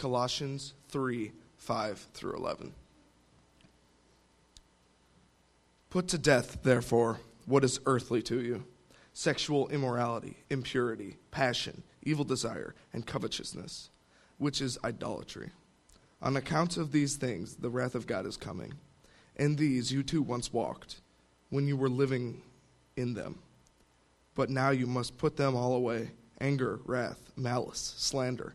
Colossians 3 5 through 11. Put to death, therefore, what is earthly to you sexual immorality, impurity, passion, evil desire, and covetousness, which is idolatry. On account of these things, the wrath of God is coming. In these you too once walked, when you were living in them. But now you must put them all away anger, wrath, malice, slander,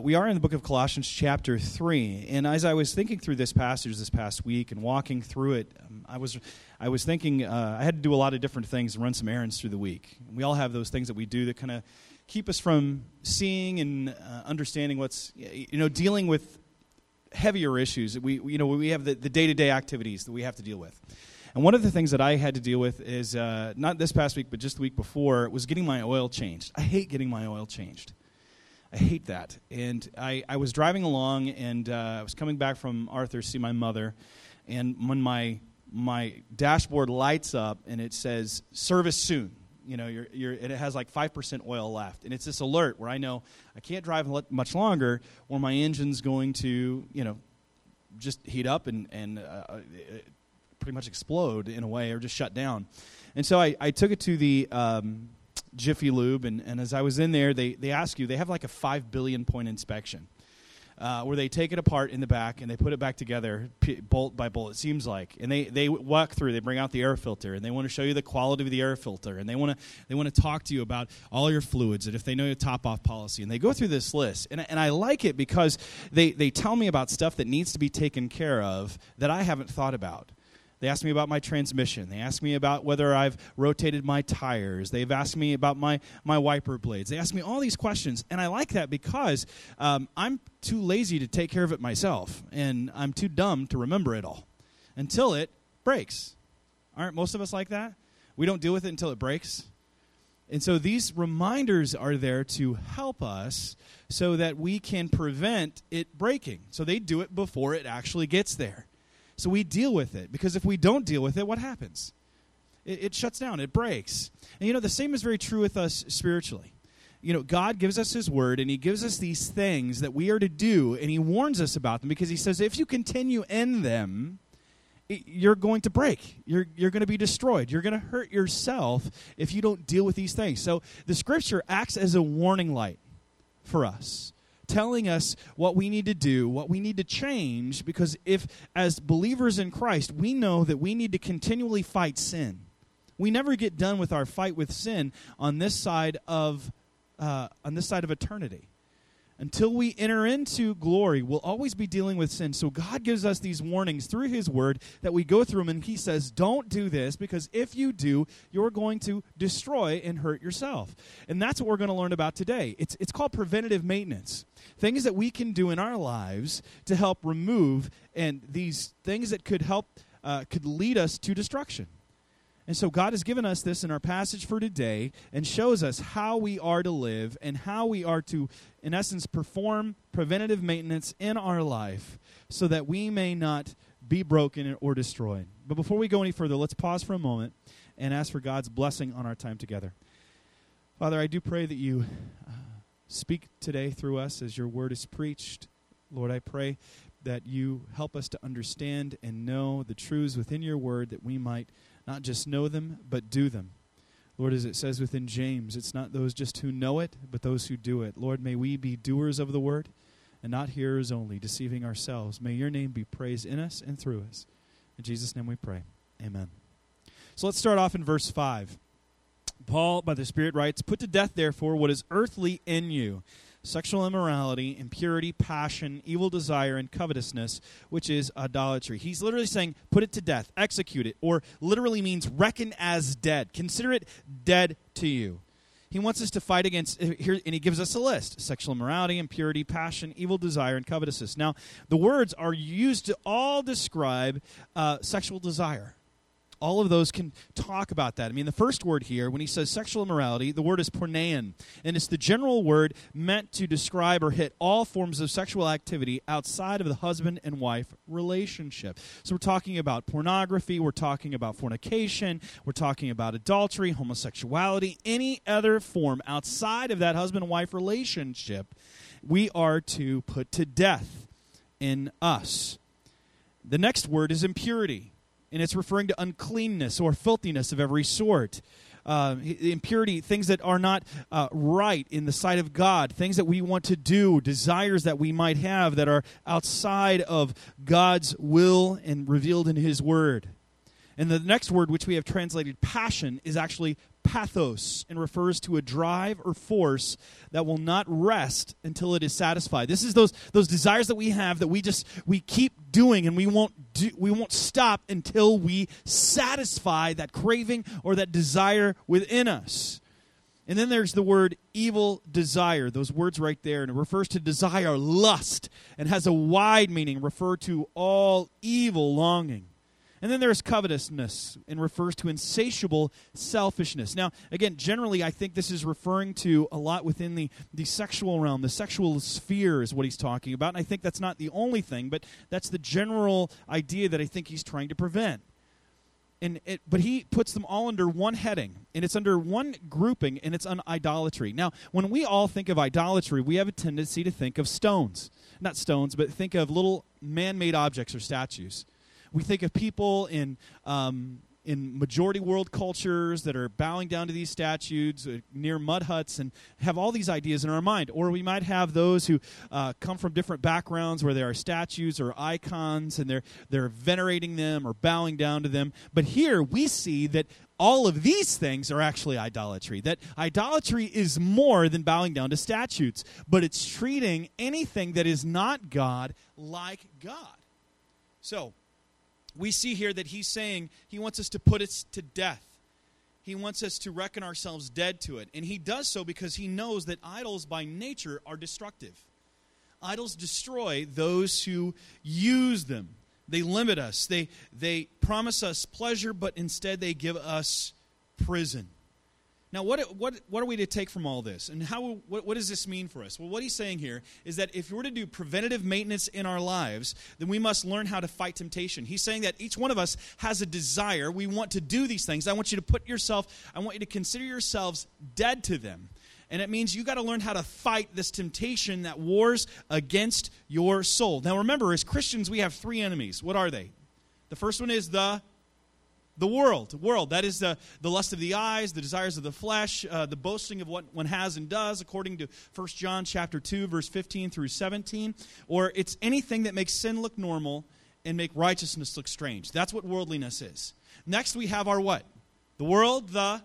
We are in the book of Colossians, chapter 3. And as I was thinking through this passage this past week and walking through it, um, I, was, I was thinking uh, I had to do a lot of different things and run some errands through the week. We all have those things that we do that kind of keep us from seeing and uh, understanding what's, you know, dealing with heavier issues. We, you know, we have the day to day activities that we have to deal with. And one of the things that I had to deal with is uh, not this past week, but just the week before, was getting my oil changed. I hate getting my oil changed. I hate that. And I, I was driving along, and uh, I was coming back from Arthur to see my mother, and when my my dashboard lights up and it says "service soon," you know, you're, you're, it has like five percent oil left, and it's this alert where I know I can't drive much longer, or my engine's going to, you know, just heat up and and uh, uh pretty much explode in a way, or just shut down. And so I, I took it to the um, Jiffy Lube, and, and as I was in there, they, they ask you, they have like a 5 billion point inspection. Uh, where they take it apart in the back and they put it back together p- bolt by bolt. It seems like, and they they walk through. They bring out the air filter and they want to show you the quality of the air filter and they want to they want to talk to you about all your fluids and if they know your top off policy and they go through this list and and I like it because they they tell me about stuff that needs to be taken care of that I haven't thought about. They ask me about my transmission. They ask me about whether I've rotated my tires. They've asked me about my, my wiper blades. They ask me all these questions. And I like that because um, I'm too lazy to take care of it myself. And I'm too dumb to remember it all until it breaks. Aren't most of us like that? We don't deal with it until it breaks. And so these reminders are there to help us so that we can prevent it breaking. So they do it before it actually gets there. So we deal with it because if we don't deal with it, what happens? It, it shuts down, it breaks. And you know, the same is very true with us spiritually. You know, God gives us His Word and He gives us these things that we are to do, and He warns us about them because He says, if you continue in them, you're going to break. You're, you're going to be destroyed. You're going to hurt yourself if you don't deal with these things. So the Scripture acts as a warning light for us telling us what we need to do, what we need to change, because if, as believers in Christ, we know that we need to continually fight sin. We never get done with our fight with sin on this side of, uh, on this side of eternity until we enter into glory, we'll always be dealing with sin. So God gives us these warnings through His Word that we go through them, and He says, Don't do this, because if you do, you're going to destroy and hurt yourself. And that's what we're going to learn about today. It's, it's called preventative maintenance. Things that we can do in our lives to help remove and these things that could help, uh, could lead us to destruction. And so God has given us this in our passage for today and shows us how we are to live and how we are to, in essence, perform preventative maintenance in our life so that we may not be broken or destroyed. But before we go any further, let's pause for a moment and ask for God's blessing on our time together. Father, I do pray that you uh, speak today through us as your word is preached. Lord, I pray that you help us to understand and know the truths within your word that we might not just know them, but do them. Lord, as it says within James, it's not those just who know it, but those who do it. Lord, may we be doers of the word and not hearers only, deceiving ourselves. May your name be praised in us and through us. In Jesus' name we pray. Amen. So let's start off in verse 5. Paul, by the Spirit, writes, Put to death, therefore, what is earthly in you sexual immorality, impurity, passion, evil desire, and covetousness, which is idolatry. He's literally saying, put it to death, execute it, or literally means reckon as dead. Consider it dead to you. He wants us to fight against, uh, here, and he gives us a list sexual immorality, impurity, passion, evil desire, and covetousness. Now, the words are used to all describe uh, sexual desire all of those can talk about that. I mean, the first word here, when he says sexual immorality, the word is pornean, and it's the general word meant to describe or hit all forms of sexual activity outside of the husband and wife relationship. So we're talking about pornography, we're talking about fornication, we're talking about adultery, homosexuality, any other form outside of that husband and wife relationship, we are to put to death in us. The next word is impurity and it's referring to uncleanness or filthiness of every sort. Uh, impurity, things that are not uh, right in the sight of God, things that we want to do, desires that we might have that are outside of God's will and revealed in His Word. And the next word, which we have translated passion, is actually pathos and refers to a drive or force that will not rest until it is satisfied. This is those those desires that we have that we just we keep doing and we won't do, we won't stop until we satisfy that craving or that desire within us. And then there's the word evil desire, those words right there, and it refers to desire, lust, and has a wide meaning, refer to all evil longing. And then there's covetousness and refers to insatiable selfishness. Now, again, generally, I think this is referring to a lot within the, the sexual realm. The sexual sphere is what he's talking about. And I think that's not the only thing, but that's the general idea that I think he's trying to prevent. And it, but he puts them all under one heading, and it's under one grouping, and it's on idolatry. Now, when we all think of idolatry, we have a tendency to think of stones. Not stones, but think of little man made objects or statues. We think of people in um, in majority world cultures that are bowing down to these statues uh, near mud huts and have all these ideas in our mind. Or we might have those who uh, come from different backgrounds where there are statues or icons and they're, they're venerating them or bowing down to them. But here we see that all of these things are actually idolatry. That idolatry is more than bowing down to statues, but it's treating anything that is not God like God. So, we see here that he's saying he wants us to put it to death. He wants us to reckon ourselves dead to it. And he does so because he knows that idols by nature are destructive. Idols destroy those who use them. They limit us. They, they promise us pleasure, but instead they give us prison. Now, what, what, what are we to take from all this? And how, what, what does this mean for us? Well, what he's saying here is that if we're to do preventative maintenance in our lives, then we must learn how to fight temptation. He's saying that each one of us has a desire. We want to do these things. I want you to put yourself, I want you to consider yourselves dead to them. And it means you got to learn how to fight this temptation that wars against your soul. Now, remember, as Christians, we have three enemies. What are they? The first one is the the world, world. That is the, the lust of the eyes, the desires of the flesh, uh, the boasting of what one has and does, according to 1 John chapter 2, verse 15 through 17. Or it's anything that makes sin look normal and make righteousness look strange. That's what worldliness is. Next, we have our what? The world, the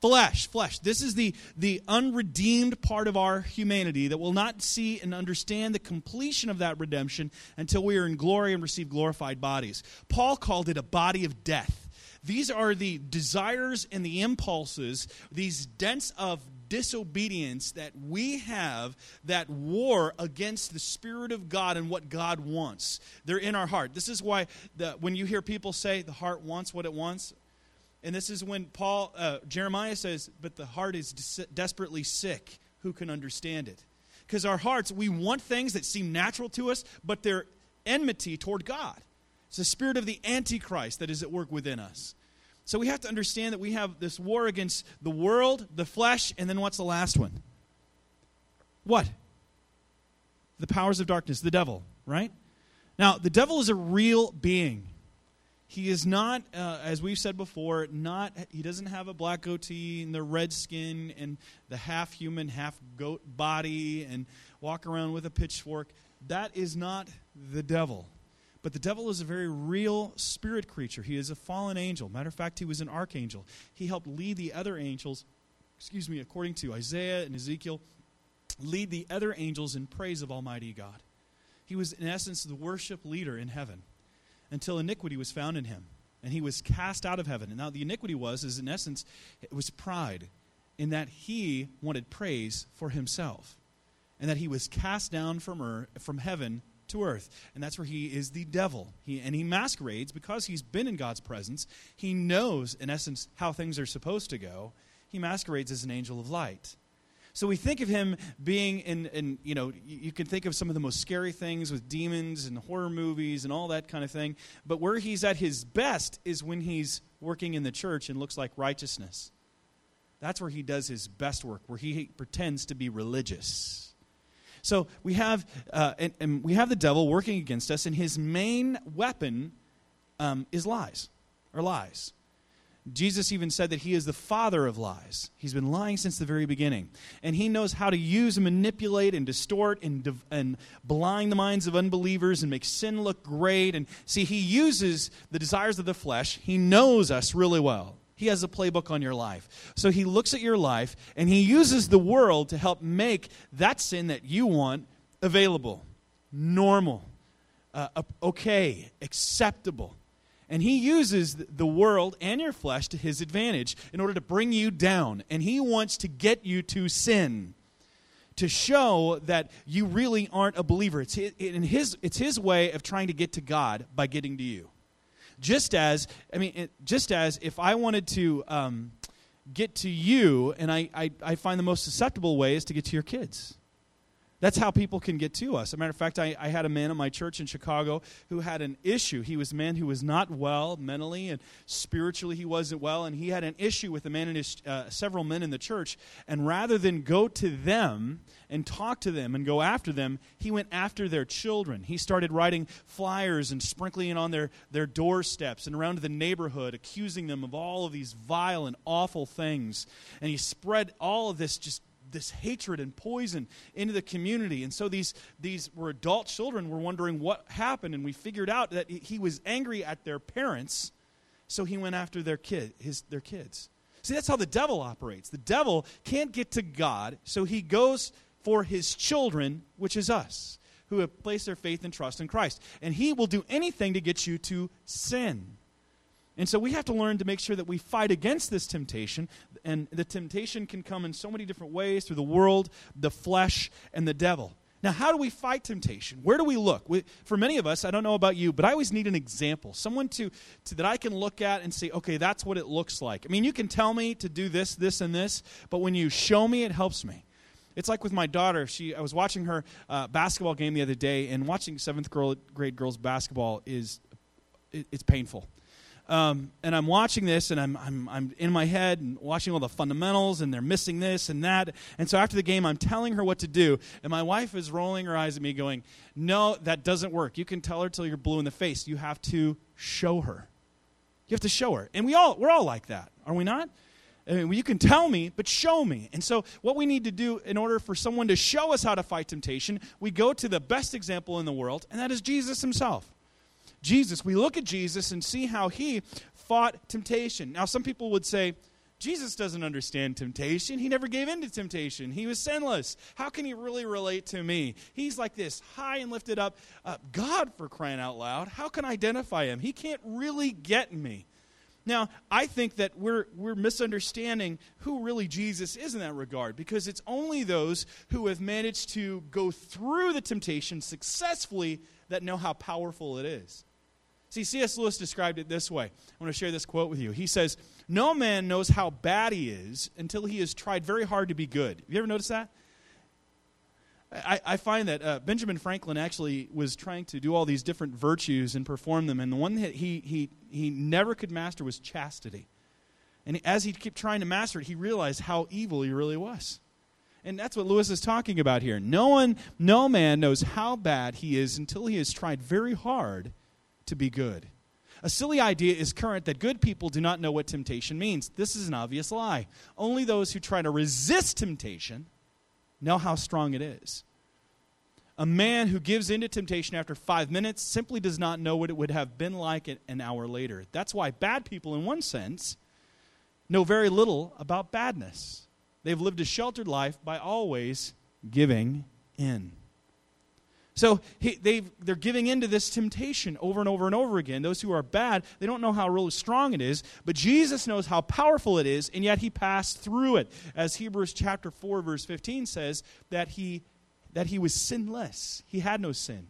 flesh flesh. This is the the unredeemed part of our humanity that will not see and understand the completion of that redemption until we are in glory and receive glorified bodies. Paul called it a body of death. These are the desires and the impulses these dents of disobedience that we have that war against the spirit of god and what god wants. They're in our heart. This is why the, when you hear people say the heart wants what it wants and this is when Paul, uh, Jeremiah says, But the heart is des- desperately sick. Who can understand it? Because our hearts, we want things that seem natural to us, but they're enmity toward God. It's the spirit of the Antichrist that is at work within us. So we have to understand that we have this war against the world, the flesh, and then what's the last one? What? The powers of darkness, the devil, right? Now, the devil is a real being. He is not, uh, as we've said before, not. He doesn't have a black goatee and the red skin and the half human, half goat body and walk around with a pitchfork. That is not the devil. But the devil is a very real spirit creature. He is a fallen angel. Matter of fact, he was an archangel. He helped lead the other angels, excuse me, according to Isaiah and Ezekiel, lead the other angels in praise of Almighty God. He was, in essence, the worship leader in heaven until iniquity was found in him and he was cast out of heaven and now the iniquity was is in essence it was pride in that he wanted praise for himself and that he was cast down from, earth, from heaven to earth. And that's where he is the devil. He, and he masquerades because he's been in God's presence. He knows, in essence, how things are supposed to go. He masquerades as an angel of light. So we think of him being in, in, you know, you can think of some of the most scary things with demons and horror movies and all that kind of thing. But where he's at his best is when he's working in the church and looks like righteousness. That's where he does his best work, where he pretends to be religious. So we have, uh, and, and, we have the devil working against us, and his main weapon um, is lies, or lies. Jesus even said that he is the father of lies. He's been lying since the very beginning. And he knows how to use and manipulate and distort and, and blind the minds of unbelievers and make sin look great. And see, he uses the desires of the flesh. He knows us really well. He has a playbook on your life. So he looks at your life and he uses the world to help make that sin that you want available, normal, uh, okay, acceptable. And he uses the world and your flesh to his advantage in order to bring you down. And he wants to get you to sin, to show that you really aren't a believer. It's his, his, it's his way of trying to get to God by getting to you. Just as, I mean, just as if I wanted to um, get to you, and I, I, I find the most susceptible way is to get to your kids. That's how people can get to us. As a matter of fact, I, I, had a man in my church in Chicago who had an issue. He was a man who was not well mentally and spiritually, he wasn't well, and he had an issue with a man and his uh, several men in the church. And rather than go to them and talk to them and go after them, he went after their children. He started writing flyers and sprinkling it on their, their doorsteps and around the neighborhood, accusing them of all of these vile and awful things. And he spread all of this just this hatred and poison into the community. And so these, these were adult children were wondering what happened, and we figured out that he was angry at their parents, so he went after their kid, his, their kids. See, that's how the devil operates. The devil can't get to God, so he goes for his children, which is us, who have placed their faith and trust in Christ. And he will do anything to get you to sin. And so we have to learn to make sure that we fight against this temptation. And the temptation can come in so many different ways through the world, the flesh, and the devil. Now, how do we fight temptation? Where do we look? We, for many of us, I don't know about you, but I always need an example, someone to, to, that I can look at and say, okay, that's what it looks like. I mean, you can tell me to do this, this, and this, but when you show me, it helps me. It's like with my daughter. She, I was watching her uh, basketball game the other day, and watching seventh grade girls basketball is it, it's painful um, and I'm watching this, and I'm, I'm, I'm in my head and watching all the fundamentals, and they're missing this and that. And so after the game, I'm telling her what to do, and my wife is rolling her eyes at me, going, No, that doesn't work. You can tell her till you're blue in the face. You have to show her. You have to show her. And we all, we're all like that, are we not? I mean, you can tell me, but show me. And so, what we need to do in order for someone to show us how to fight temptation, we go to the best example in the world, and that is Jesus himself. Jesus, we look at Jesus and see how he fought temptation. Now, some people would say, Jesus doesn't understand temptation. He never gave in to temptation. He was sinless. How can he really relate to me? He's like this high and lifted up uh, God for crying out loud. How can I identify him? He can't really get me. Now, I think that we're, we're misunderstanding who really Jesus is in that regard because it's only those who have managed to go through the temptation successfully that know how powerful it is. See, C.S. Lewis described it this way. I want to share this quote with you. He says, No man knows how bad he is until he has tried very hard to be good. Have you ever noticed that? I, I find that uh, Benjamin Franklin actually was trying to do all these different virtues and perform them, and the one that he, he, he never could master was chastity. And as he kept trying to master it, he realized how evil he really was. And that's what Lewis is talking about here. No one, no man knows how bad he is until he has tried very hard to be good. A silly idea is current that good people do not know what temptation means. This is an obvious lie. Only those who try to resist temptation know how strong it is. A man who gives in to temptation after five minutes simply does not know what it would have been like an hour later. That's why bad people, in one sense, know very little about badness. They've lived a sheltered life by always giving in. So he, they they're giving into this temptation over and over and over again. Those who are bad, they don't know how really strong it is, but Jesus knows how powerful it is, and yet he passed through it. As Hebrews chapter 4, verse 15 says, that he, that he was sinless. He had no sin.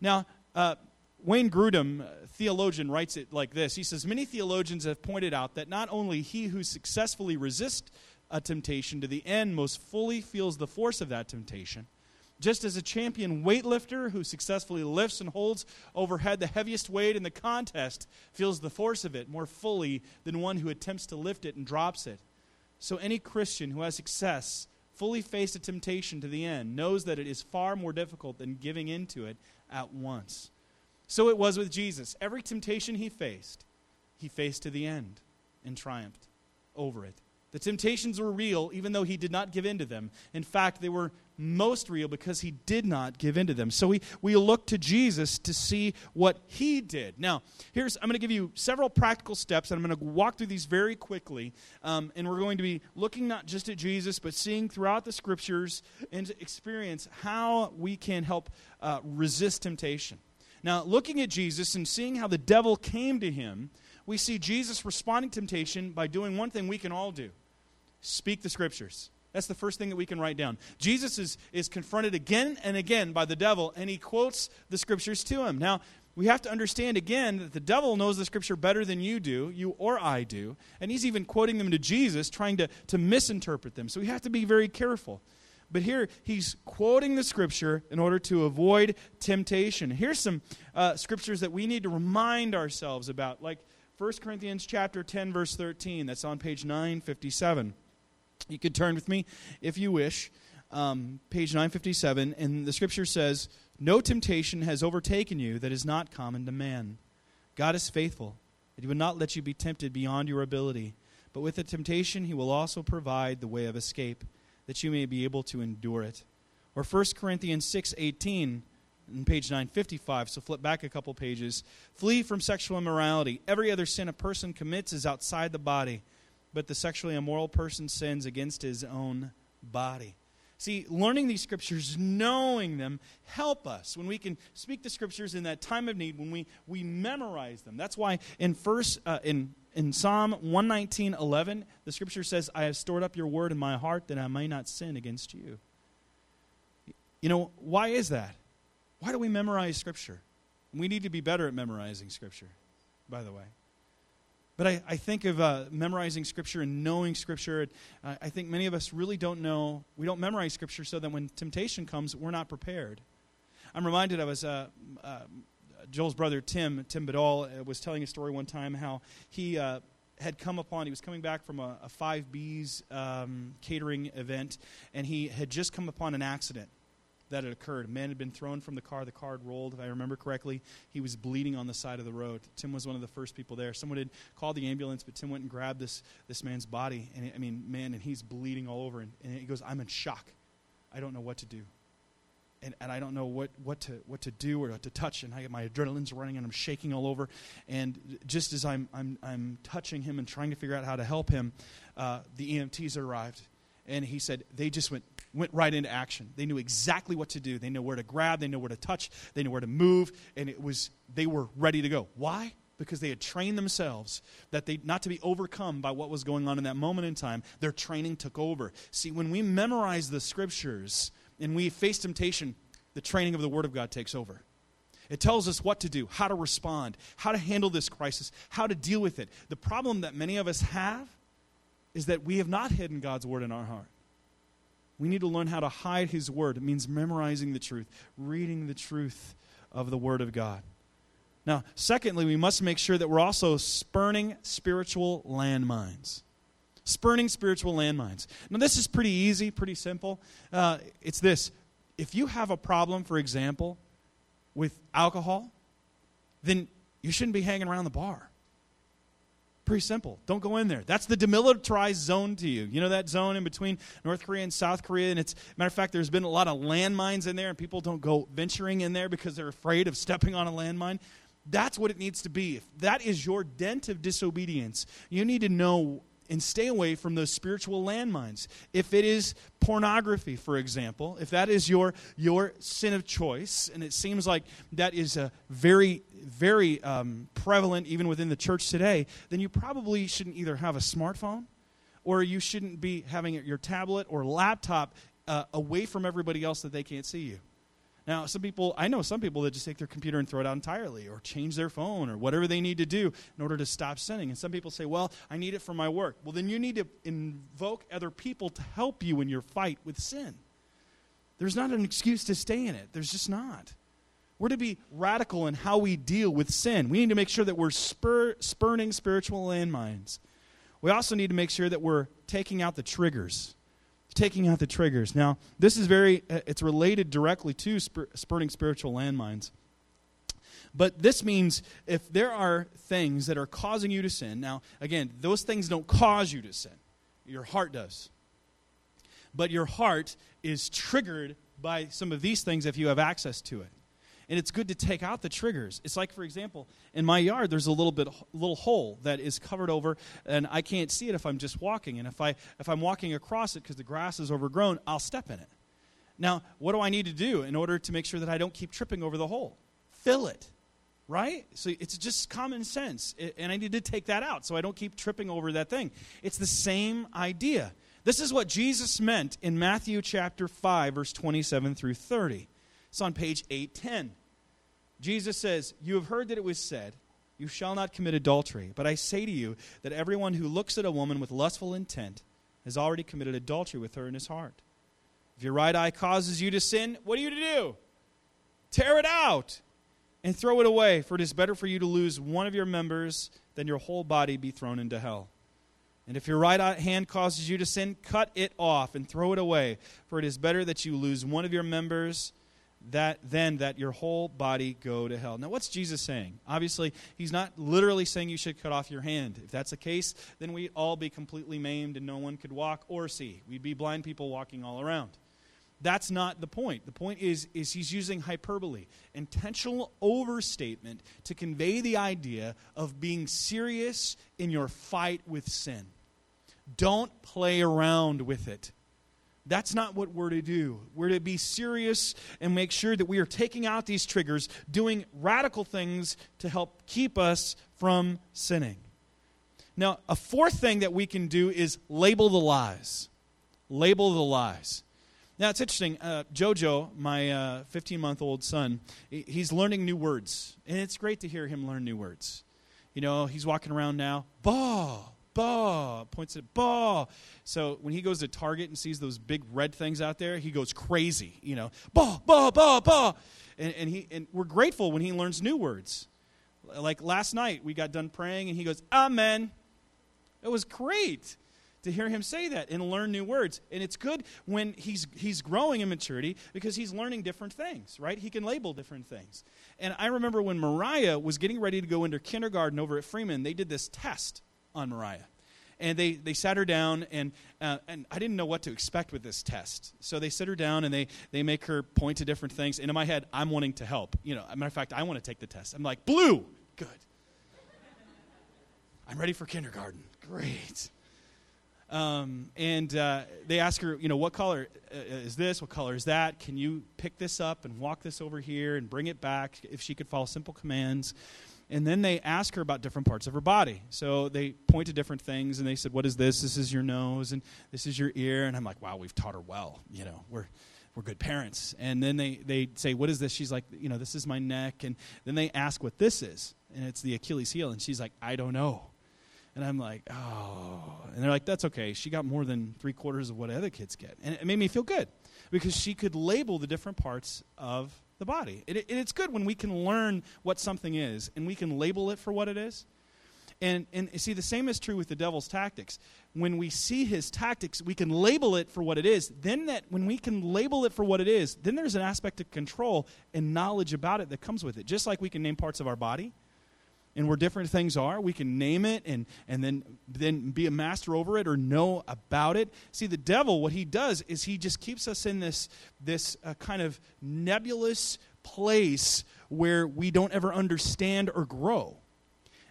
Now, uh, Wayne Grudem, theologian, writes it like this He says, Many theologians have pointed out that not only he who successfully resists a temptation to the end most fully feels the force of that temptation, just as a champion weightlifter who successfully lifts and holds overhead the heaviest weight in the contest feels the force of it more fully than one who attempts to lift it and drops it. So, any Christian who has success, fully faced a temptation to the end, knows that it is far more difficult than giving into it at once. So it was with Jesus. Every temptation he faced, he faced to the end and triumphed over it. The temptations were real, even though he did not give in to them. In fact, they were most real because he did not give in to them. So we, we look to Jesus to see what he did. Now, here's I'm going to give you several practical steps, and I'm going to walk through these very quickly. Um, and we're going to be looking not just at Jesus, but seeing throughout the scriptures and experience how we can help uh, resist temptation. Now, looking at Jesus and seeing how the devil came to him, we see Jesus responding to temptation by doing one thing we can all do speak the scriptures. That's the first thing that we can write down. Jesus is, is confronted again and again by the devil, and he quotes the scriptures to him. Now, we have to understand again that the devil knows the scripture better than you do, you or I do, and he's even quoting them to Jesus, trying to, to misinterpret them. So we have to be very careful. But here he's quoting the scripture in order to avoid temptation. Here's some uh, scriptures that we need to remind ourselves about, like 1 Corinthians chapter 10 verse 13. That's on page 957. You could turn with me if you wish. Um, page 957 and the scripture says, "No temptation has overtaken you that is not common to man. God is faithful, that he would not let you be tempted beyond your ability, but with the temptation he will also provide the way of escape, that you may be able to endure it." Or 1 Corinthians 6:18 in page 955, so flip back a couple pages. Flee from sexual immorality. Every other sin a person commits is outside the body, but the sexually immoral person sins against his own body. See, learning these scriptures, knowing them, help us when we can speak the scriptures in that time of need, when we, we memorize them. That's why in first uh, in in Psalm 119, 11, the scripture says, I have stored up your word in my heart that I may not sin against you. You know, why is that? Why do we memorize Scripture? We need to be better at memorizing Scripture, by the way. But I, I think of uh, memorizing Scripture and knowing Scripture. Uh, I think many of us really don't know, we don't memorize Scripture so that when temptation comes, we're not prepared. I'm reminded I was, uh, uh, Joel's brother Tim, Tim Badal, uh, was telling a story one time how he uh, had come upon, he was coming back from a, a 5B's um, catering event, and he had just come upon an accident that had occurred. A man had been thrown from the car. The car had rolled, if I remember correctly. He was bleeding on the side of the road. Tim was one of the first people there. Someone had called the ambulance, but Tim went and grabbed this, this man's body. And I mean, man, and he's bleeding all over. And, and he goes, I'm in shock. I don't know what to do. And, and I don't know what, what, to, what to do or what to touch. And I, get my adrenaline's running and I'm shaking all over. And just as I'm, I'm, I'm touching him and trying to figure out how to help him, uh, the EMTs arrived. And he said, they just went went right into action. They knew exactly what to do. They know where to grab, they know where to touch, they know where to move, and it was they were ready to go. Why? Because they had trained themselves that they not to be overcome by what was going on in that moment in time. Their training took over. See, when we memorize the scriptures and we face temptation, the training of the Word of God takes over. It tells us what to do, how to respond, how to handle this crisis, how to deal with it. The problem that many of us have is that we have not hidden God's Word in our heart. We need to learn how to hide His Word. It means memorizing the truth, reading the truth of the Word of God. Now, secondly, we must make sure that we're also spurning spiritual landmines. Spurning spiritual landmines. Now, this is pretty easy, pretty simple. Uh, it's this if you have a problem, for example, with alcohol, then you shouldn't be hanging around the bar. Pretty simple. Don't go in there. That's the demilitarized zone to you. You know that zone in between North Korea and South Korea? And it's, matter of fact, there's been a lot of landmines in there, and people don't go venturing in there because they're afraid of stepping on a landmine. That's what it needs to be. If that is your dent of disobedience, you need to know and stay away from those spiritual landmines. If it is pornography, for example, if that is your, your sin of choice, and it seems like that is a very, very um, prevalent even within the church today, then you probably shouldn't either have a smartphone or you shouldn't be having your tablet or laptop uh, away from everybody else that they can't see you. Now, some people, I know some people that just take their computer and throw it out entirely or change their phone or whatever they need to do in order to stop sinning. And some people say, well, I need it for my work. Well, then you need to invoke other people to help you in your fight with sin. There's not an excuse to stay in it, there's just not. We're to be radical in how we deal with sin. We need to make sure that we're spur, spurning spiritual landmines. We also need to make sure that we're taking out the triggers taking out the triggers. Now, this is very, uh, it's related directly to spur- spiritual landmines. But this means if there are things that are causing you to sin, now, again, those things don't cause you to sin, your heart does. But your heart is triggered by some of these things if you have access to it and it's good to take out the triggers. It's like, for example, in my yard, there's a little bit, little hole that is covered over, and I can't see it if I'm just walking. And if I, if I'm walking across it because the grass is overgrown, I'll step in it. Now, what do I need to do in order to make sure that I don't keep tripping over the hole? Fill it, right? So it's just common sense, and I need to take that out so I don't keep tripping over that thing. It's the same idea. This is what Jesus meant in Matthew chapter 5, verse 27 through 30. It's on page 810. Jesus says, You have heard that it was said, You shall not commit adultery. But I say to you that everyone who looks at a woman with lustful intent has already committed adultery with her in his heart. If your right eye causes you to sin, what are you to do? Tear it out and throw it away, for it is better for you to lose one of your members than your whole body be thrown into hell. And if your right hand causes you to sin, cut it off and throw it away, for it is better that you lose one of your members that then that your whole body go to hell. Now, what's Jesus saying? Obviously, he's not literally saying you should cut off your hand. If that's the case, then we'd all be completely maimed and no one could walk or see. We'd be blind people walking all around. That's not the point. The point is, is he's using hyperbole, intentional overstatement to convey the idea of being serious in your fight with sin. Don't play around with it. That's not what we're to do. We're to be serious and make sure that we are taking out these triggers, doing radical things to help keep us from sinning. Now, a fourth thing that we can do is label the lies. Label the lies. Now, it's interesting. Uh, Jojo, my 15 uh, month old son, he's learning new words. And it's great to hear him learn new words. You know, he's walking around now, ball, bah, points at bah. So when he goes to Target and sees those big red things out there, he goes crazy, you know, bah, bah, bah, bah. And, and, he, and we're grateful when he learns new words. Like last night, we got done praying, and he goes, Amen. It was great to hear him say that and learn new words. And it's good when he's, he's growing in maturity because he's learning different things, right? He can label different things. And I remember when Mariah was getting ready to go into kindergarten over at Freeman, they did this test on Mariah. And they, they sat her down, and, uh, and I didn't know what to expect with this test. So they sit her down and they, they make her point to different things. And in my head, I'm wanting to help. You know, matter of fact, I want to take the test. I'm like, blue, good. I'm ready for kindergarten. Great. Um, and uh, they ask her, you know, what color uh, is this? What color is that? Can you pick this up and walk this over here and bring it back if she could follow simple commands? And then they ask her about different parts of her body. So they point to different things, and they said, "What is this? This is your nose, and this is your ear." And I'm like, "Wow, we've taught her well. You know, we're we're good parents." And then they they say, "What is this?" She's like, "You know, this is my neck." And then they ask what this is, and it's the Achilles heel, and she's like, "I don't know." And I'm like, "Oh," and they're like, "That's okay. She got more than three quarters of what other kids get," and it made me feel good because she could label the different parts of the body. It, it, it's good when we can learn what something is and we can label it for what it is. And, and see, the same is true with the devil's tactics. When we see his tactics, we can label it for what it is. Then, that when we can label it for what it is, then there's an aspect of control and knowledge about it that comes with it. Just like we can name parts of our body, and where different things are. We can name it and, and then, then be a master over it or know about it. See, the devil, what he does is he just keeps us in this, this uh, kind of nebulous place where we don't ever understand or grow.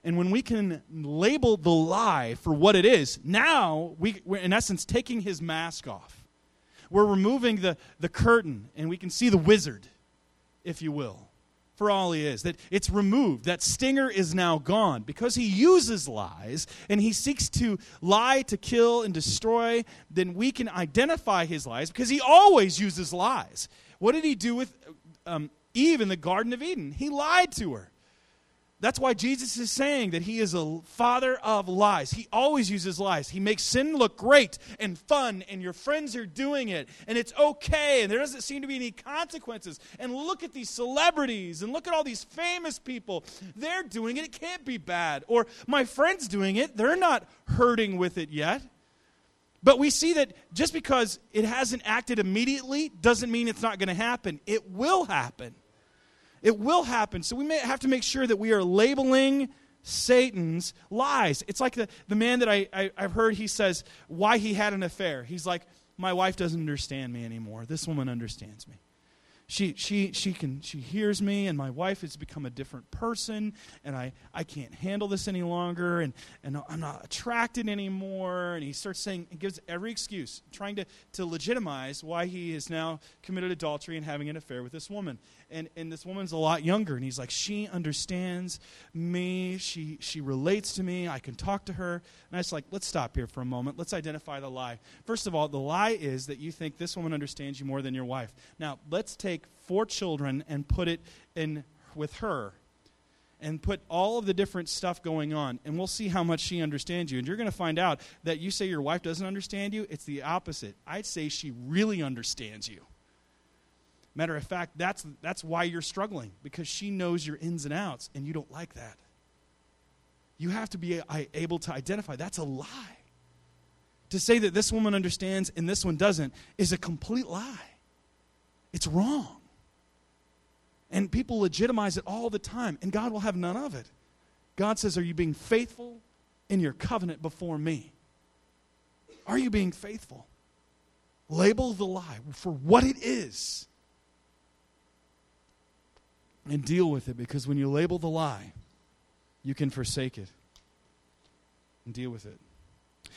And when we can label the lie for what it is, now we, we're in essence taking his mask off. We're removing the, the curtain and we can see the wizard, if you will for all he is. That it's removed. That stinger is now gone because he uses lies and he seeks to lie to kill and destroy. Then we can identify his lies because he always uses lies. What did he do with um, Eve in the Garden of Eden? He lied to her. That's why Jesus is saying that he is a father of lies. He always uses lies. He makes sin look great and fun, and your friends are doing it, and it's okay, and there doesn't seem to be any consequences. And look at these celebrities, and look at all these famous people. They're doing it, it can't be bad. Or my friend's doing it, they're not hurting with it yet. But we see that just because it hasn't acted immediately doesn't mean it's not going to happen. It will happen. It will happen. So we may have to make sure that we are labeling Satan's lies. It's like the, the man that I, I, I've heard, he says why he had an affair. He's like, My wife doesn't understand me anymore. This woman understands me she she she can she hears me and my wife has become a different person and i i can't handle this any longer and and i'm not attracted anymore and he starts saying he gives every excuse trying to to legitimize why he has now committed adultery and having an affair with this woman and and this woman's a lot younger and he's like she understands me. She she relates to me. I can talk to her. And i was like let's stop here for a moment. Let's identify the lie. First of all the lie is that you think this woman understands you more than your wife. Now let's take take four children and put it in with her and put all of the different stuff going on and we'll see how much she understands you. And you're going to find out that you say your wife doesn't understand you it's the opposite. I'd say she really understands you matter of fact that's that's why you're struggling because she knows your ins and outs and you don't like that you have to be uh, able to identify that's a lie to say that this woman understands and this one doesn't is a complete lie it's wrong. And people legitimize it all the time, and God will have none of it. God says, Are you being faithful in your covenant before me? Are you being faithful? Label the lie for what it is and deal with it because when you label the lie, you can forsake it and deal with it.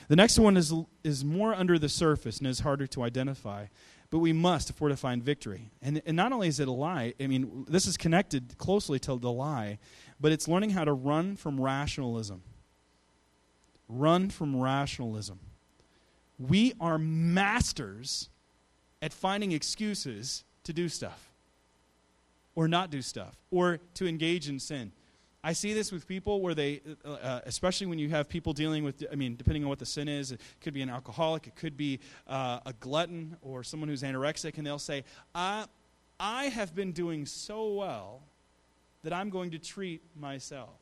The next one is, is more under the surface and is harder to identify but we must if we're to find victory. And, and not only is it a lie, I mean, this is connected closely to the lie, but it's learning how to run from rationalism. Run from rationalism. We are masters at finding excuses to do stuff or not do stuff or to engage in sin. I see this with people where they, uh, uh, especially when you have people dealing with, I mean, depending on what the sin is, it could be an alcoholic, it could be uh, a glutton or someone who's anorexic, and they'll say, I, I have been doing so well that I'm going to treat myself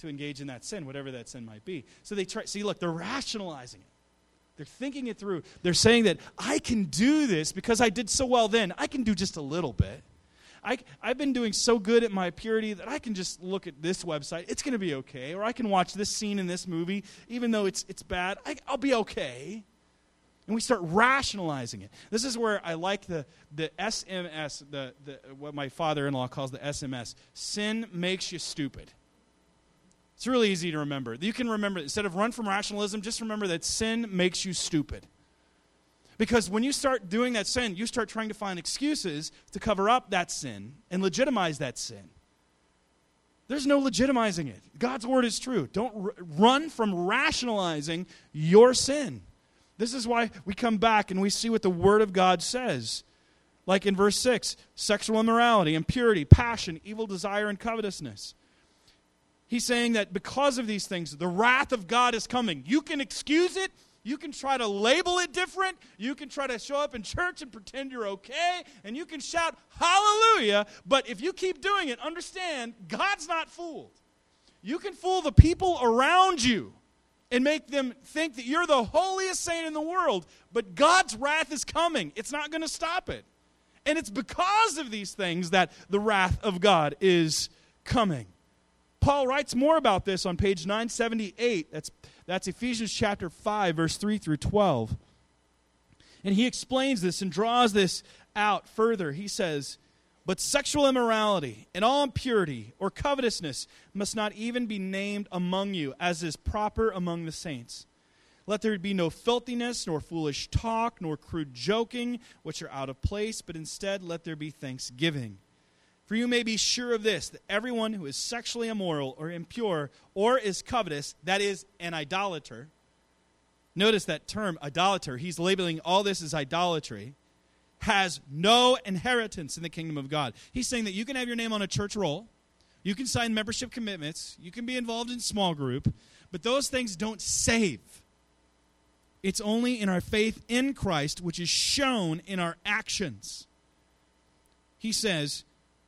to engage in that sin, whatever that sin might be. So they try, see, look, they're rationalizing it. They're thinking it through. They're saying that I can do this because I did so well then. I can do just a little bit. I, I've been doing so good at my purity that I can just look at this website. It's going to be okay. Or I can watch this scene in this movie, even though it's, it's bad. I, I'll be okay. And we start rationalizing it. This is where I like the, the SMS, the, the, what my father in law calls the SMS. Sin makes you stupid. It's really easy to remember. You can remember, instead of run from rationalism, just remember that sin makes you stupid. Because when you start doing that sin, you start trying to find excuses to cover up that sin and legitimize that sin. There's no legitimizing it. God's word is true. Don't r- run from rationalizing your sin. This is why we come back and we see what the word of God says. Like in verse 6 sexual immorality, impurity, passion, evil desire, and covetousness. He's saying that because of these things, the wrath of God is coming. You can excuse it, you can try to label it different. You can try to show up in church and pretend you're okay. And you can shout, Hallelujah. But if you keep doing it, understand, God's not fooled. You can fool the people around you and make them think that you're the holiest saint in the world. But God's wrath is coming, it's not going to stop it. And it's because of these things that the wrath of God is coming. Paul writes more about this on page 978. That's that's Ephesians chapter 5, verse 3 through 12. And he explains this and draws this out further. He says, But sexual immorality and all impurity or covetousness must not even be named among you, as is proper among the saints. Let there be no filthiness, nor foolish talk, nor crude joking, which are out of place, but instead let there be thanksgiving. For you may be sure of this that everyone who is sexually immoral or impure or is covetous, that is, an idolater, notice that term, idolater, he's labeling all this as idolatry has no inheritance in the kingdom of God. He's saying that you can have your name on a church roll, you can sign membership commitments, you can be involved in small group, but those things don't save. It's only in our faith in Christ, which is shown in our actions. He says,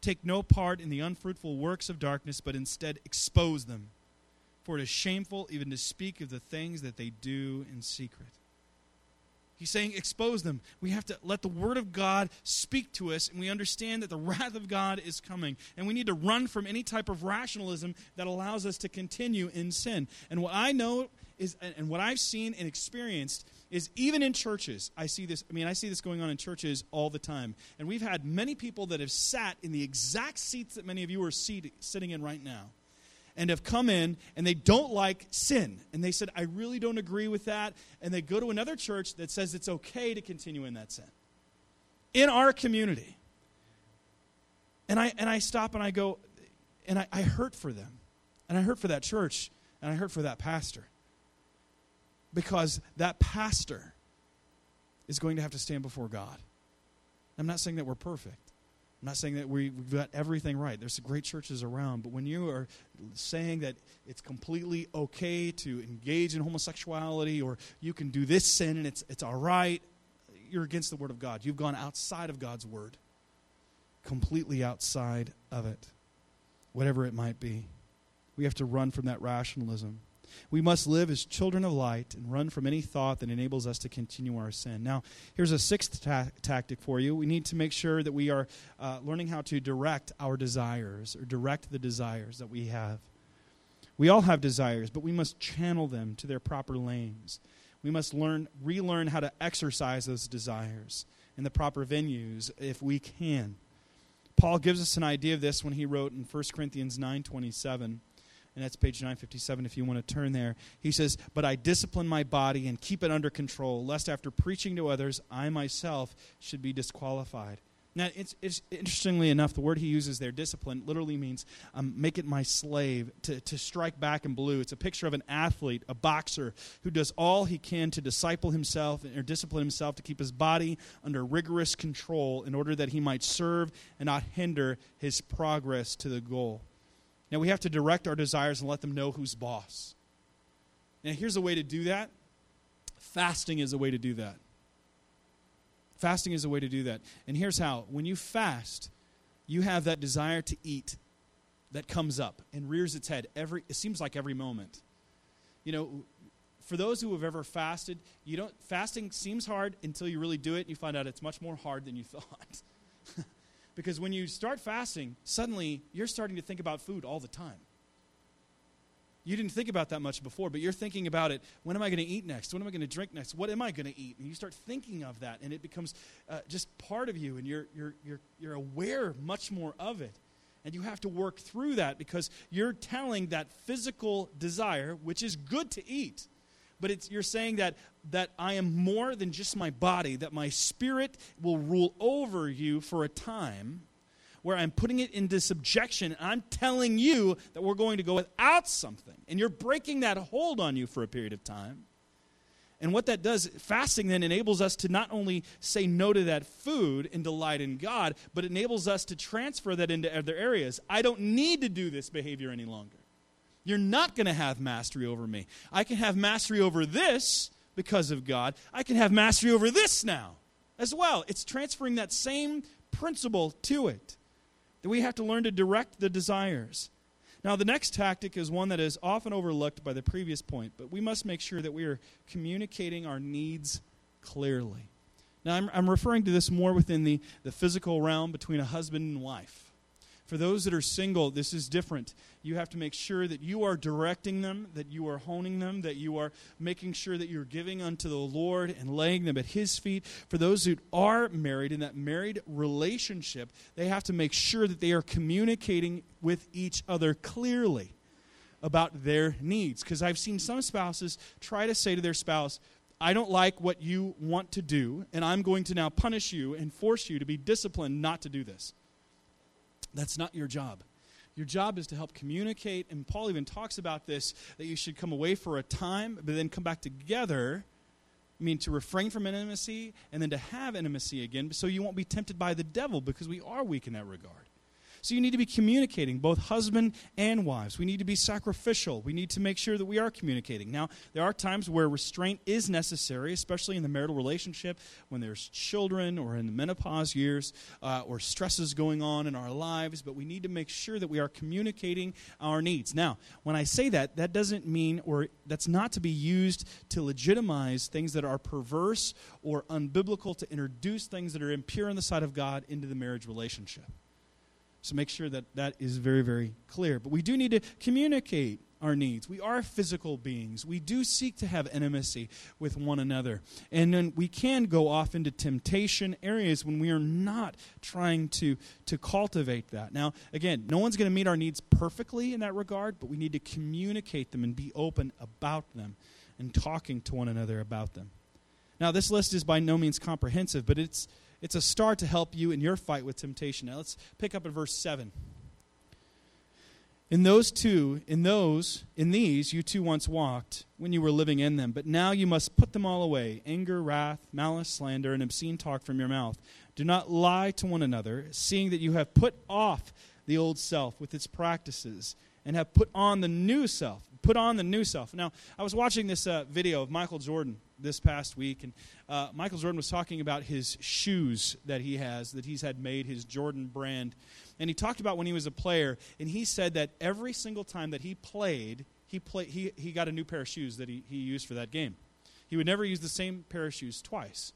Take no part in the unfruitful works of darkness, but instead expose them. For it is shameful even to speak of the things that they do in secret. He's saying, expose them. We have to let the Word of God speak to us, and we understand that the wrath of God is coming. And we need to run from any type of rationalism that allows us to continue in sin. And what I know is, and what I've seen and experienced is even in churches, I see this. I mean, I see this going on in churches all the time. And we've had many people that have sat in the exact seats that many of you are seat, sitting in right now and have come in and they don't like sin. And they said, I really don't agree with that. And they go to another church that says it's okay to continue in that sin. In our community. And I, and I stop and I go, and I, I hurt for them. And I hurt for that church. And I hurt for that pastor. Because that pastor is going to have to stand before God. I'm not saying that we're perfect. I'm not saying that we, have got everything right. There's great churches around, but when you are saying that it's completely okay to engage in homosexuality or you can do this sin and it's, it's all right, you're against the Word of God. You've gone outside of God's Word, completely outside of it, whatever it might be. We have to run from that rationalism. We must live as children of light and run from any thought that enables us to continue our sin. Now, here's a sixth ta- tactic for you. We need to make sure that we are uh, learning how to direct our desires or direct the desires that we have. We all have desires, but we must channel them to their proper lanes. We must learn, relearn how to exercise those desires in the proper venues if we can. Paul gives us an idea of this when he wrote in 1 Corinthians 9:27 and that's page 957 if you want to turn there. He says, But I discipline my body and keep it under control, lest after preaching to others, I myself should be disqualified. Now, it's, it's interestingly enough, the word he uses there, discipline, literally means um, make it my slave, to, to strike back in blue. It's a picture of an athlete, a boxer, who does all he can to disciple himself or discipline himself to keep his body under rigorous control in order that he might serve and not hinder his progress to the goal. Now we have to direct our desires and let them know who's boss. Now here's a way to do that. Fasting is a way to do that. Fasting is a way to do that. And here's how. When you fast, you have that desire to eat that comes up and rears its head every it seems like every moment. You know, for those who have ever fasted, you don't fasting seems hard until you really do it and you find out it's much more hard than you thought. Because when you start fasting, suddenly you're starting to think about food all the time. You didn't think about that much before, but you're thinking about it. When am I going to eat next? When am I going to drink next? What am I going to eat? And you start thinking of that, and it becomes uh, just part of you, and you're, you're, you're, you're aware much more of it. And you have to work through that because you're telling that physical desire, which is good to eat, but it's, you're saying that, that I am more than just my body, that my spirit will rule over you for a time where I'm putting it into subjection. I'm telling you that we're going to go without something. And you're breaking that hold on you for a period of time. And what that does, fasting then enables us to not only say no to that food and delight in God, but it enables us to transfer that into other areas. I don't need to do this behavior any longer. You're not going to have mastery over me. I can have mastery over this because of God. I can have mastery over this now as well. It's transferring that same principle to it. that we have to learn to direct the desires. Now, the next tactic is one that is often overlooked by the previous point, but we must make sure that we are communicating our needs clearly. Now, I'm, I'm referring to this more within the, the physical realm between a husband and wife. For those that are single, this is different. You have to make sure that you are directing them, that you are honing them, that you are making sure that you're giving unto the Lord and laying them at His feet. For those who are married in that married relationship, they have to make sure that they are communicating with each other clearly about their needs. Because I've seen some spouses try to say to their spouse, I don't like what you want to do, and I'm going to now punish you and force you to be disciplined not to do this. That's not your job. Your job is to help communicate, and Paul even talks about this that you should come away for a time, but then come back together. I mean, to refrain from intimacy and then to have intimacy again, so you won't be tempted by the devil because we are weak in that regard. So you need to be communicating, both husband and wives. We need to be sacrificial. We need to make sure that we are communicating. Now, there are times where restraint is necessary, especially in the marital relationship, when there's children or in the menopause years uh, or stresses going on in our lives, but we need to make sure that we are communicating our needs. Now, when I say that, that doesn't mean, or that's not to be used to legitimize things that are perverse or unbiblical, to introduce things that are impure in the sight of God into the marriage relationship. So make sure that that is very, very clear. But we do need to communicate our needs. We are physical beings. We do seek to have intimacy with one another. And then we can go off into temptation areas when we are not trying to, to cultivate that. Now, again, no one's going to meet our needs perfectly in that regard, but we need to communicate them and be open about them and talking to one another about them. Now, this list is by no means comprehensive, but it's it's a start to help you in your fight with temptation. Now let's pick up at verse 7. In those two, in those, in these, you two once walked when you were living in them, but now you must put them all away anger, wrath, malice, slander, and obscene talk from your mouth. Do not lie to one another, seeing that you have put off the old self with its practices and have put on the new self. Put on the new self. Now, I was watching this uh, video of Michael Jordan this past week, and uh, Michael Jordan was talking about his shoes that he has, that he's had made, his Jordan brand. And he talked about when he was a player, and he said that every single time that he played, he, play, he, he got a new pair of shoes that he, he used for that game. He would never use the same pair of shoes twice.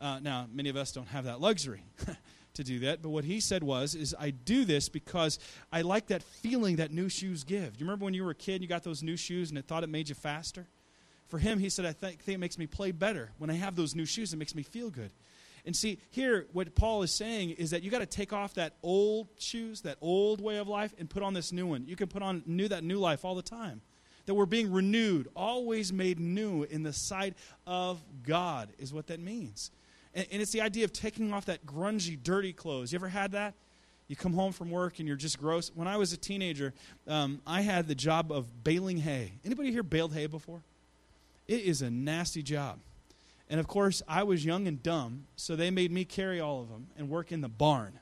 Uh, now, many of us don't have that luxury. to do that but what he said was is i do this because i like that feeling that new shoes give do you remember when you were a kid and you got those new shoes and it thought it made you faster for him, he said, I think, think it makes me play better. When I have those new shoes, it makes me feel good. And see, here, what Paul is saying is that you got to take off that old shoes, that old way of life, and put on this new one. You can put on new that new life all the time. That we're being renewed, always made new in the sight of God, is what that means. And, and it's the idea of taking off that grungy, dirty clothes. You ever had that? You come home from work and you're just gross. When I was a teenager, um, I had the job of baling hay. Anybody here baled hay before? It is a nasty job. And of course, I was young and dumb, so they made me carry all of them and work in the barn.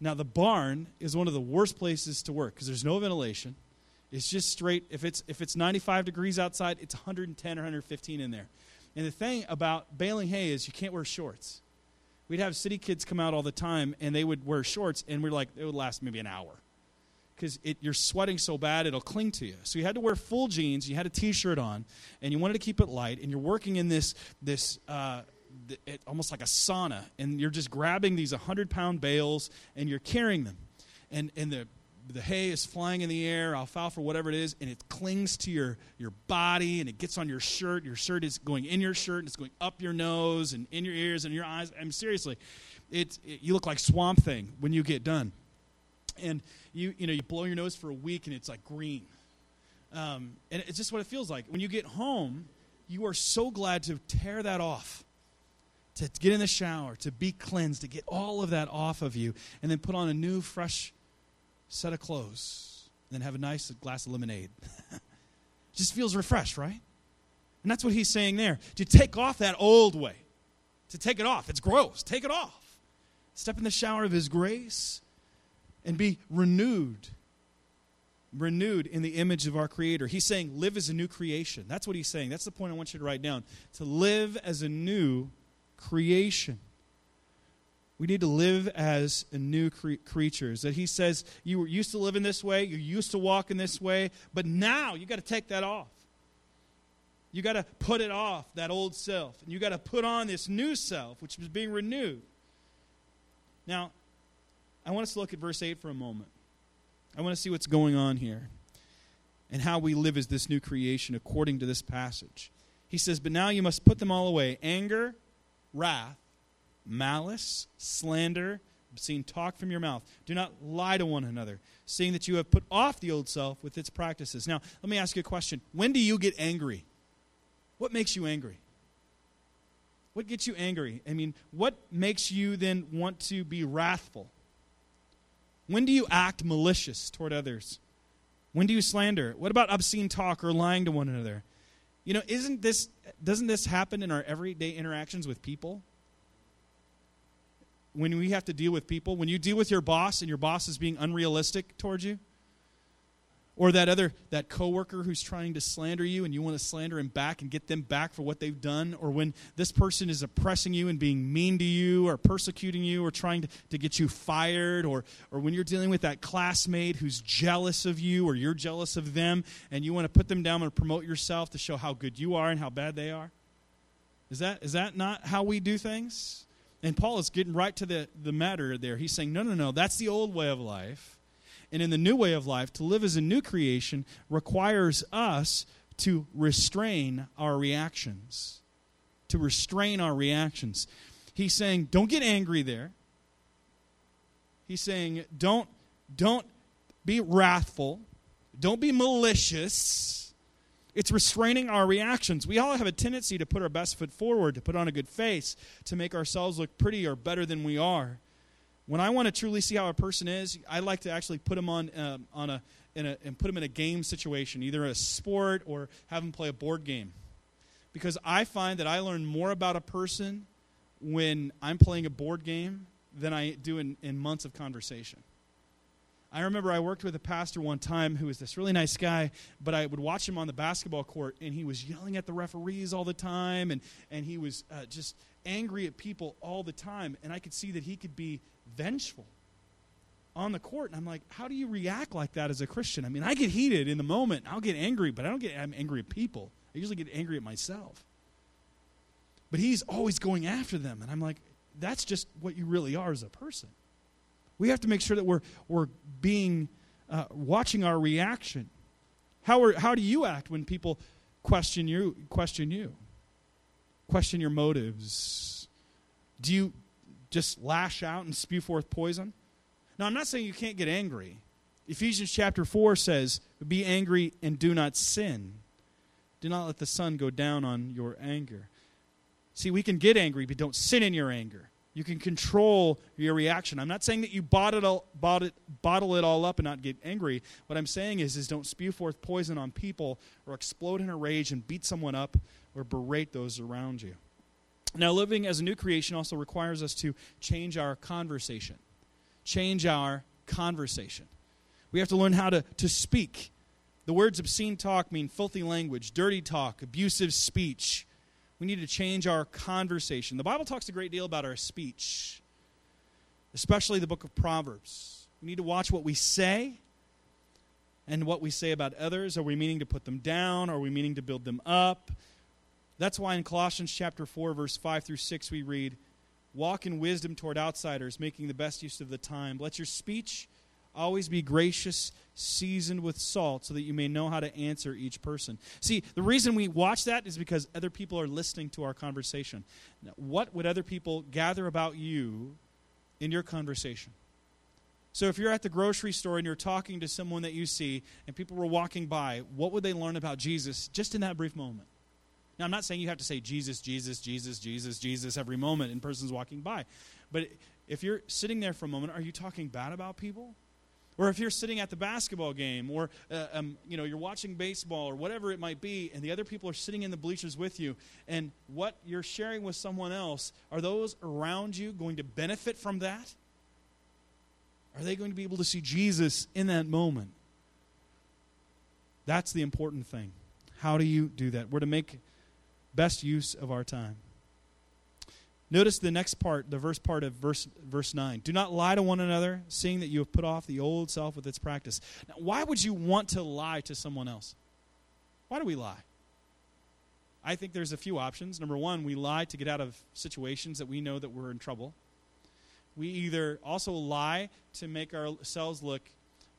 Now, the barn is one of the worst places to work because there's no ventilation. It's just straight. If it's if it's 95 degrees outside, it's 110 or 115 in there. And the thing about baling hay is you can't wear shorts. We'd have city kids come out all the time, and they would wear shorts, and we're like, it would last maybe an hour because you're sweating so bad it'll cling to you. So you had to wear full jeans, you had a t-shirt on, and you wanted to keep it light, and you're working in this this uh, it, almost like a sauna, and you're just grabbing these 100 pound bales and you're carrying them, and and the the hay is flying in the air, alfalfa, whatever it is, and it clings to your, your body and it gets on your shirt. Your shirt is going in your shirt and it's going up your nose and in your ears and your eyes. I mean, seriously, it, it, you look like Swamp Thing when you get done. And you you know you blow your nose for a week and it's like green. Um, and it's just what it feels like. When you get home you are so glad to tear that off to get in the shower to be cleansed to get all of that off of you and then put on a new fresh set of clothes and then have a nice glass of lemonade. Just feels refreshed right? And that's what he's saying there. To take off that old way. To take it off. It's gross. Take it off. Step in the shower of his grace and be renewed. Renewed in the image of our Creator. He's saying, live as a new creation. That's what he's saying. That's the point I want you to write down. To live as a new creation. We need to live as a new cre- creatures. That he says you were used to live in this way, you used to walk in this way, but now you got to take that off. You got to put it off, that old self. And you got to put on this new self, which is being renewed. Now, I want us to look at verse 8 for a moment. I want to see what's going on here and how we live as this new creation according to this passage. He says, But now you must put them all away anger, wrath, malice, slander, obscene talk from your mouth. Do not lie to one another, seeing that you have put off the old self with its practices. Now, let me ask you a question. When do you get angry? What makes you angry? What gets you angry? I mean, what makes you then want to be wrathful? When do you act malicious toward others? When do you slander? What about obscene talk or lying to one another? You know, isn't this doesn't this happen in our everyday interactions with people? When we have to deal with people, when you deal with your boss and your boss is being unrealistic towards you, or that other that coworker who's trying to slander you and you want to slander him back and get them back for what they've done or when this person is oppressing you and being mean to you or persecuting you or trying to, to get you fired or or when you're dealing with that classmate who's jealous of you or you're jealous of them and you want to put them down and promote yourself to show how good you are and how bad they are? Is that is that not how we do things? And paul is getting right to the the matter there. He's saying no no no that's the old way of life and in the new way of life, to live as a new creation requires us to restrain our reactions. To restrain our reactions. He's saying, don't get angry there. He's saying, don't, don't be wrathful. Don't be malicious. It's restraining our reactions. We all have a tendency to put our best foot forward, to put on a good face, to make ourselves look pretty or better than we are. When I want to truly see how a person is, I like to actually put them on um, on a, a and put them in a game situation, either a sport or have them play a board game, because I find that I learn more about a person when I'm playing a board game than I do in, in months of conversation. I remember I worked with a pastor one time who was this really nice guy, but I would watch him on the basketball court, and he was yelling at the referees all the time, and, and he was uh, just angry at people all the time. And I could see that he could be vengeful on the court. And I'm like, how do you react like that as a Christian? I mean, I get heated in the moment. I'll get angry, but I don't get I'm angry at people. I usually get angry at myself. But he's always going after them. And I'm like, that's just what you really are as a person. We have to make sure that we're, we're being, uh, watching our reaction. How, are, how do you act when people question you, question you? Question your motives? Do you just lash out and spew forth poison? Now, I'm not saying you can't get angry. Ephesians chapter 4 says, Be angry and do not sin. Do not let the sun go down on your anger. See, we can get angry, but don't sin in your anger. You can control your reaction. I'm not saying that you bottle it, all, bottle, it, bottle it all up and not get angry. What I'm saying is, is don't spew forth poison on people or explode in a rage and beat someone up or berate those around you. Now, living as a new creation also requires us to change our conversation. Change our conversation. We have to learn how to, to speak. The words obscene talk mean filthy language, dirty talk, abusive speech. We need to change our conversation. The Bible talks a great deal about our speech, especially the book of Proverbs. We need to watch what we say and what we say about others. Are we meaning to put them down? Are we meaning to build them up? That's why in Colossians chapter 4 verse 5 through 6 we read, "Walk in wisdom toward outsiders, making the best use of the time. Let your speech always be gracious, seasoned with salt, so that you may know how to answer each person." See, the reason we watch that is because other people are listening to our conversation. Now, what would other people gather about you in your conversation? So if you're at the grocery store and you're talking to someone that you see and people were walking by, what would they learn about Jesus just in that brief moment? Now, I'm not saying you have to say Jesus, Jesus, Jesus, Jesus, Jesus every moment in person's walking by. But if you're sitting there for a moment, are you talking bad about people? Or if you're sitting at the basketball game, or uh, um, you know you're watching baseball, or whatever it might be, and the other people are sitting in the bleachers with you, and what you're sharing with someone else, are those around you going to benefit from that? Are they going to be able to see Jesus in that moment? That's the important thing. How do you do that? We're to make best use of our time. Notice the next part, the verse part of verse verse 9. Do not lie to one another, seeing that you have put off the old self with its practice. Now, why would you want to lie to someone else? Why do we lie? I think there's a few options. Number one, we lie to get out of situations that we know that we're in trouble. We either also lie to make ourselves look,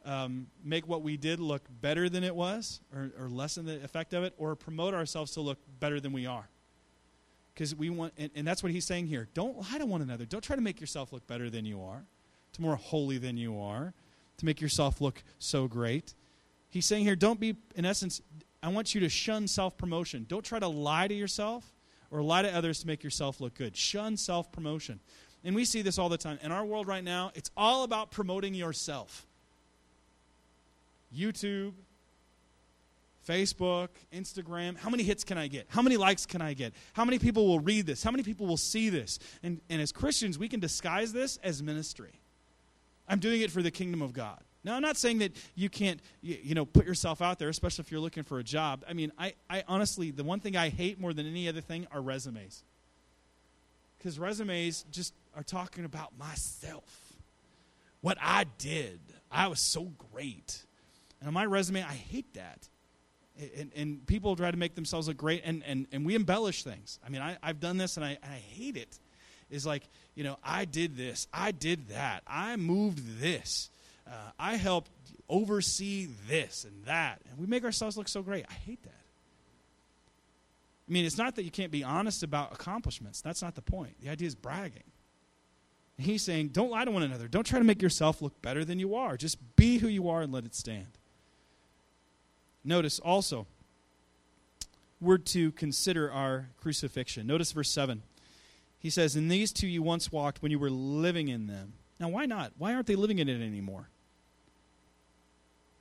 um, make what we did look better than it was, or, or lessen the effect of it, or promote ourselves to look better than we are. Because we want, and, and that's what he's saying here. Don't lie to one another. Don't try to make yourself look better than you are, to more holy than you are, to make yourself look so great. He's saying here, don't be, in essence, I want you to shun self promotion. Don't try to lie to yourself or lie to others to make yourself look good. Shun self promotion. And we see this all the time. In our world right now, it's all about promoting yourself. YouTube, Facebook, Instagram. How many hits can I get? How many likes can I get? How many people will read this? How many people will see this? And, and as Christians, we can disguise this as ministry. I'm doing it for the kingdom of God. Now, I'm not saying that you can't, you, know, put yourself out there, especially if you're looking for a job. I mean, I, I honestly, the one thing I hate more than any other thing are resumes. Because resumes just are talking about myself, what I did. I was so great. And on my resume, I hate that. And, and people try to make themselves look great, and, and, and we embellish things. I mean, I, I've done this, and I, I hate it. Is like, you know, I did this, I did that, I moved this uh, I helped oversee this and that. And we make ourselves look so great. I hate that. I mean, it's not that you can't be honest about accomplishments. That's not the point. The idea is bragging. And he's saying, don't lie to one another. Don't try to make yourself look better than you are. Just be who you are and let it stand. Notice also, we're to consider our crucifixion. Notice verse 7. He says, In these two you once walked when you were living in them. Now, why not? Why aren't they living in it anymore?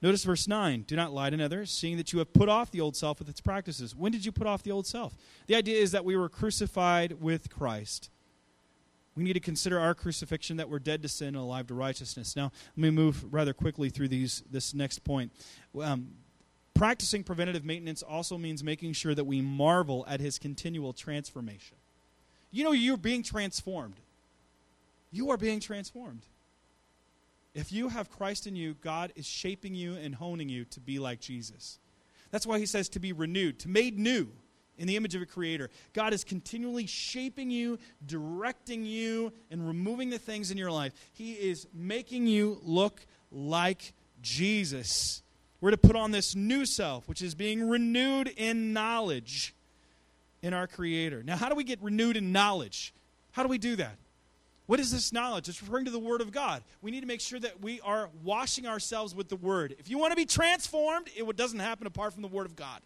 Notice verse 9 Do not lie to another, seeing that you have put off the old self with its practices. When did you put off the old self? The idea is that we were crucified with Christ. We need to consider our crucifixion that we're dead to sin and alive to righteousness. Now, let me move rather quickly through these, this next point. Um, practicing preventative maintenance also means making sure that we marvel at his continual transformation. You know, you're being transformed. You are being transformed. If you have Christ in you, God is shaping you and honing you to be like Jesus. That's why he says to be renewed, to made new in the image of a creator. God is continually shaping you, directing you, and removing the things in your life. He is making you look like Jesus. We're to put on this new self, which is being renewed in knowledge in our Creator. Now, how do we get renewed in knowledge? How do we do that? What is this knowledge? It's referring to the Word of God. We need to make sure that we are washing ourselves with the Word. If you want to be transformed, it doesn't happen apart from the Word of God.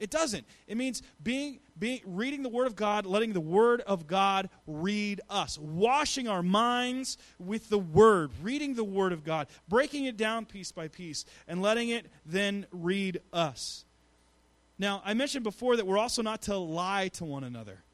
It doesn't. It means being, being, reading the Word of God, letting the Word of God read us, washing our minds with the Word, reading the Word of God, breaking it down piece by piece, and letting it then read us. Now, I mentioned before that we're also not to lie to one another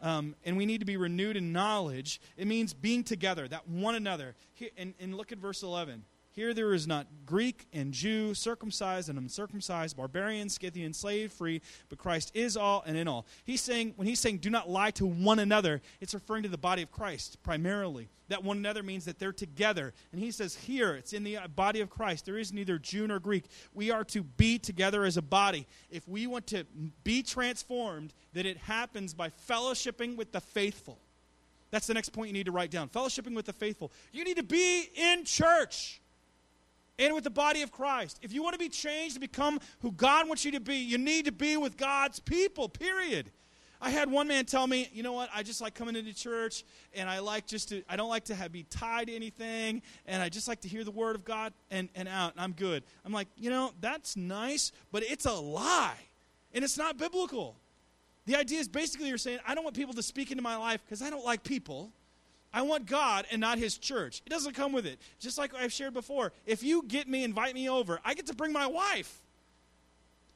um, and we need to be renewed in knowledge. It means being together, that one another. Here, and, and look at verse 11. Here there is not Greek and Jew, circumcised and uncircumcised, barbarian, Scythian, slave, free, but Christ is all and in all. He's saying, when he's saying do not lie to one another, it's referring to the body of Christ primarily. That one another means that they're together. And he says here, it's in the uh, body of Christ. There is neither Jew nor Greek. We are to be together as a body. If we want to be transformed, that it happens by fellowshipping with the faithful. That's the next point you need to write down. Fellowshipping with the faithful. You need to be in church and with the body of Christ. If you want to be changed to become who God wants you to be, you need to be with God's people, period. I had one man tell me, you know what, I just like coming into church and I like just to, I don't like to have, be tied to anything and I just like to hear the word of God and, and out and I'm good. I'm like, you know, that's nice, but it's a lie and it's not biblical. The idea is basically you're saying, I don't want people to speak into my life because I don't like people. I want God and not his church. It doesn't come with it. Just like I've shared before, if you get me, invite me over, I get to bring my wife.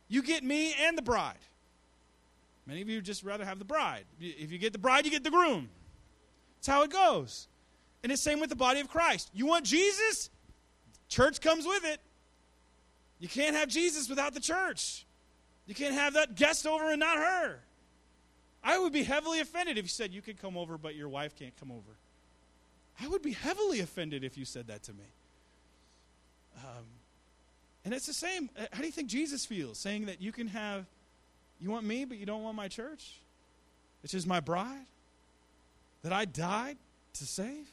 You get me and the bride. Many of you just rather have the bride. If you get the bride, you get the groom. That's how it goes. And it's same with the body of Christ. You want Jesus? Church comes with it. You can't have Jesus without the church. You can't have that guest over and not her. I would be heavily offended if you said you could come over, but your wife can't come over. I would be heavily offended if you said that to me. Um, and it's the same. Uh, how do you think Jesus feels saying that you can have, you want me, but you don't want my church, which is my bride, that I died to save?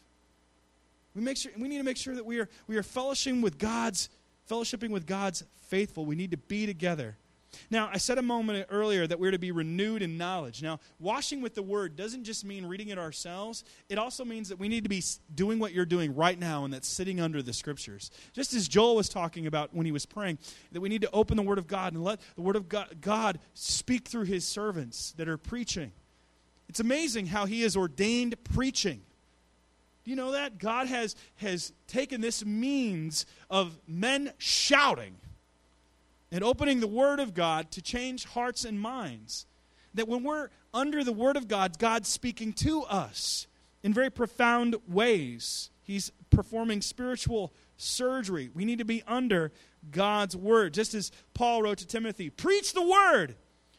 We, make sure, we need to make sure that we are, we are fellowshipping with God's fellowshipping with God's faithful. We need to be together. Now, I said a moment earlier that we're to be renewed in knowledge. Now, washing with the word doesn't just mean reading it ourselves, it also means that we need to be doing what you're doing right now, and that's sitting under the scriptures. Just as Joel was talking about when he was praying, that we need to open the word of God and let the word of God speak through his servants that are preaching. It's amazing how he has ordained preaching. Do you know that? God has, has taken this means of men shouting and opening the Word of God to change hearts and minds. That when we're under the Word of God, God's speaking to us in very profound ways. He's performing spiritual surgery. We need to be under God's Word. Just as Paul wrote to Timothy Preach the Word.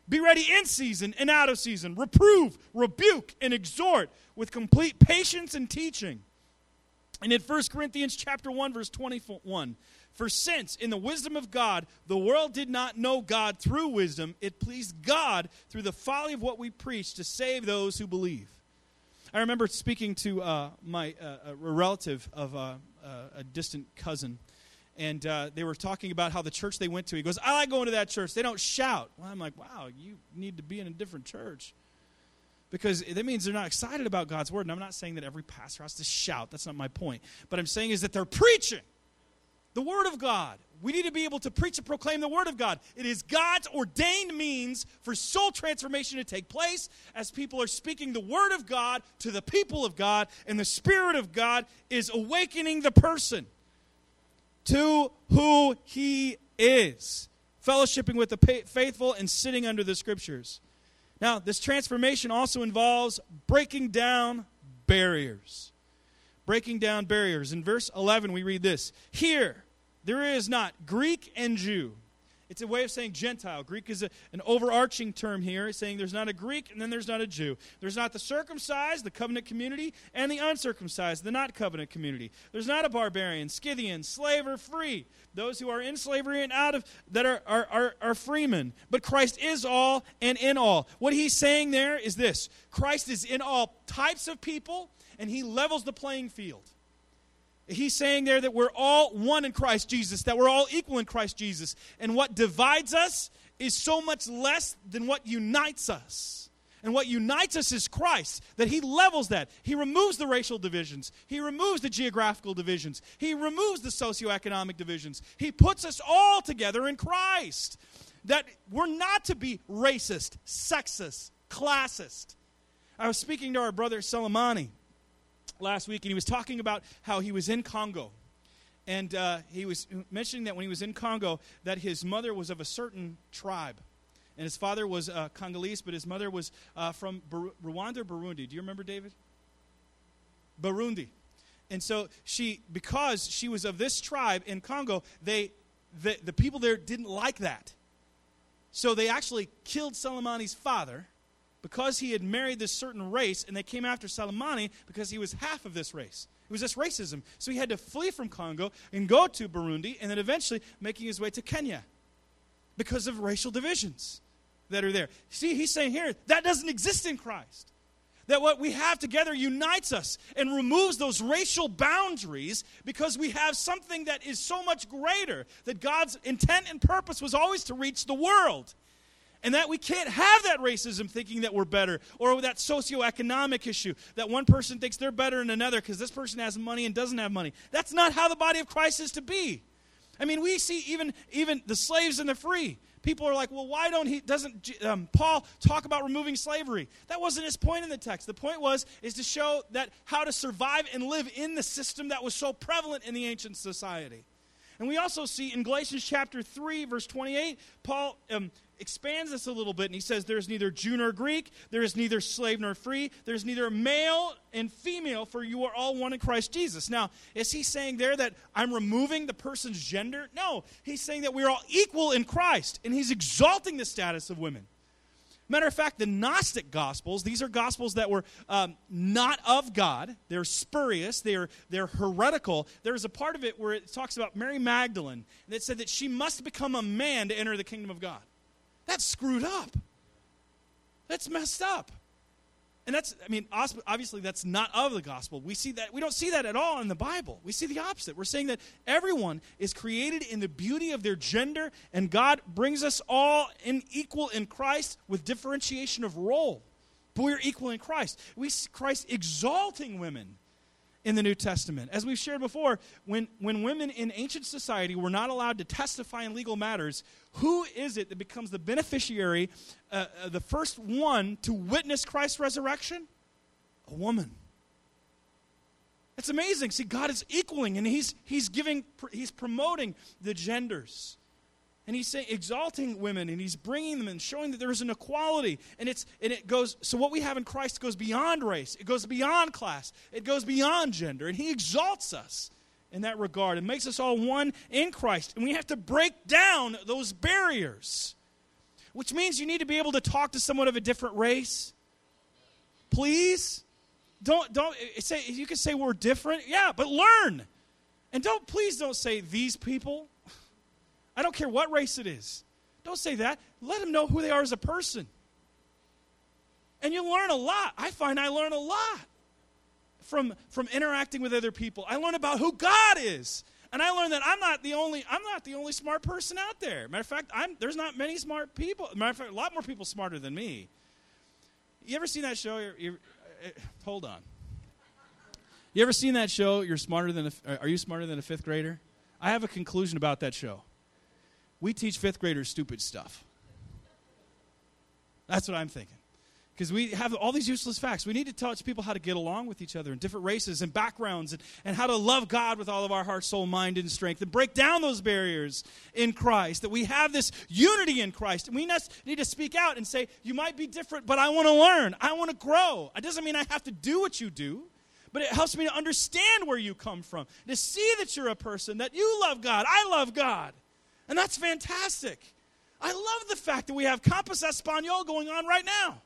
Be ready in season and out of season. Reprove, rebuke, and exhort with complete patience and teaching. And in 1 Corinthians chapter 1 verse 21, for since in the wisdom of God the world did not know God through wisdom, it pleased God through the folly of what we preach to save those who believe. I remember speaking to uh, my uh, a relative of uh, uh, a distant cousin, and uh, they were talking about how the church they went to. He goes, "I like going to that church. They don't shout." Well, I'm like, "Wow, you need to be in a different church." because that means they're not excited about God's word. And I'm not saying that every pastor has to shout. That's not my point. But I'm saying is that they're preaching the word of God. We need to be able to preach and proclaim the word of God. It is God's ordained means for soul transformation to take place as people are speaking the word of God to the people of God, and the Spirit of God is awakening the person to who he is, fellowshipping with the faithful and sitting under the scriptures. Now, this transformation also involves breaking down barriers. Breaking down barriers. In verse 11, we read this Here, there is not Greek and Jew it's a way of saying Gentile. Greek is a, an overarching term here, saying there's not a Greek and then there's not a Jew. There's not the circumcised, the covenant community, and the uncircumcised, the not covenant community. There's not a barbarian, Scythian, slave or free. Those who are in slavery and out of that are, are, are, are freemen. But Christ is all and in all. What he's saying there is this Christ is in all types of people, and he levels the playing field he's saying there that we're all one in Christ Jesus, that we're all equal in Christ Jesus. And what divides us is so much less than what unites us. And what unites us is Christ, that He levels that. He removes the racial divisions, He removes the geographical divisions, He removes the socioeconomic divisions. He puts us all together in Christ. That we're not to be racist, sexist, classist. I was speaking to our brother Salamani last week, and he was talking about how he was in Congo. And uh, he was mentioning that when he was in Congo, that his mother was of a certain tribe. And his father was uh, Congolese, but his mother was uh, from Bur- Rwanda or Burundi. Do you remember, David? Burundi. And so she, because she was of this tribe in Congo, they, the, the people there didn't like that. So they actually killed Salamani's father because he had married this certain race, and they came after Salamani because he was half of this race. It was this racism. So he had to flee from Congo and go to Burundi, and then eventually making his way to Kenya because of racial divisions that are there. See, he's saying here that doesn't exist in Christ. That what we have together unites us and removes those racial boundaries because we have something that is so much greater. That God's intent and purpose was always to reach the world. And that we can't have that racism thinking that we're better, or that socioeconomic issue that one person thinks they're better than another because this person has money and doesn't have money. That's not how the body of Christ is to be. I mean, we see even even the slaves and the free. People are like, well, why don't he doesn't um, Paul talk about removing slavery? That wasn't his point in the text. The point was is to show that how to survive and live in the system that was so prevalent in the ancient society. And we also see in Galatians chapter 3, verse 28, Paul um, expands this a little bit and he says, There's neither Jew nor Greek, there is neither slave nor free, there's neither male and female, for you are all one in Christ Jesus. Now, is he saying there that I'm removing the person's gender? No, he's saying that we're all equal in Christ, and he's exalting the status of women. Matter of fact, the Gnostic Gospels, these are Gospels that were um, not of God. They're spurious, they're, they're heretical. There's a part of it where it talks about Mary Magdalene, it said that she must become a man to enter the kingdom of God. That's screwed up. That's messed up. And that's, I mean, obviously that's not of the gospel. We see that, we don't see that at all in the Bible. We see the opposite. We're saying that everyone is created in the beauty of their gender, and God brings us all in equal in Christ with differentiation of role. But we're equal in Christ. We see Christ exalting women in the New Testament. As we've shared before, when, when women in ancient society were not allowed to testify in legal matters, who is it that becomes the beneficiary, uh, uh, the first one to witness Christ's resurrection? A woman. It's amazing. See, God is equaling and He's, he's giving, He's promoting the genders and he's saying exalting women and he's bringing them and showing that there is an equality. And it's and it goes so what we have in christ goes beyond race. It goes beyond class. It goes beyond gender. And he exalts us in that regard. And makes us all one in christ. And we have to break down those barriers which means you need to be able to talk to someone of a different race. Please? Don't don't eh, say you can say we're different. Yeah but learn. And don't please don't say these people I don't care what race it is. Don't say that. Let them know who they are as a person. And you learn a lot. I find I learn a lot from, from interacting with other people. I learn about who God is. And I learned that I'm not the only I'm not the only smart person out there. Matter of fact, I'm, there's not many smart people. Matter of fact, a lot more people smarter than me. You ever seen that show? You're, you're, uh, hold on. You ever seen that show? You're smarter than a, are you smarter than a fifth grader? I have a conclusion about that show we teach fifth graders stupid stuff. That's what I'm thinking. Because we have all these useless facts. We need to teach people how to get along with each other in different races and backgrounds and, and how to love God with all of our heart, soul, mind, and strength and break down those barriers in Christ. That we have this unity in Christ. And we need to speak out and say, You might be different, but I want to learn. I want to grow. It doesn't mean I have to do what you do, but it helps me to understand where you come from, to see that you're a person, that you love God. I love God. And that's fantastic. I love the fact that we have Campus Espanol going on right now.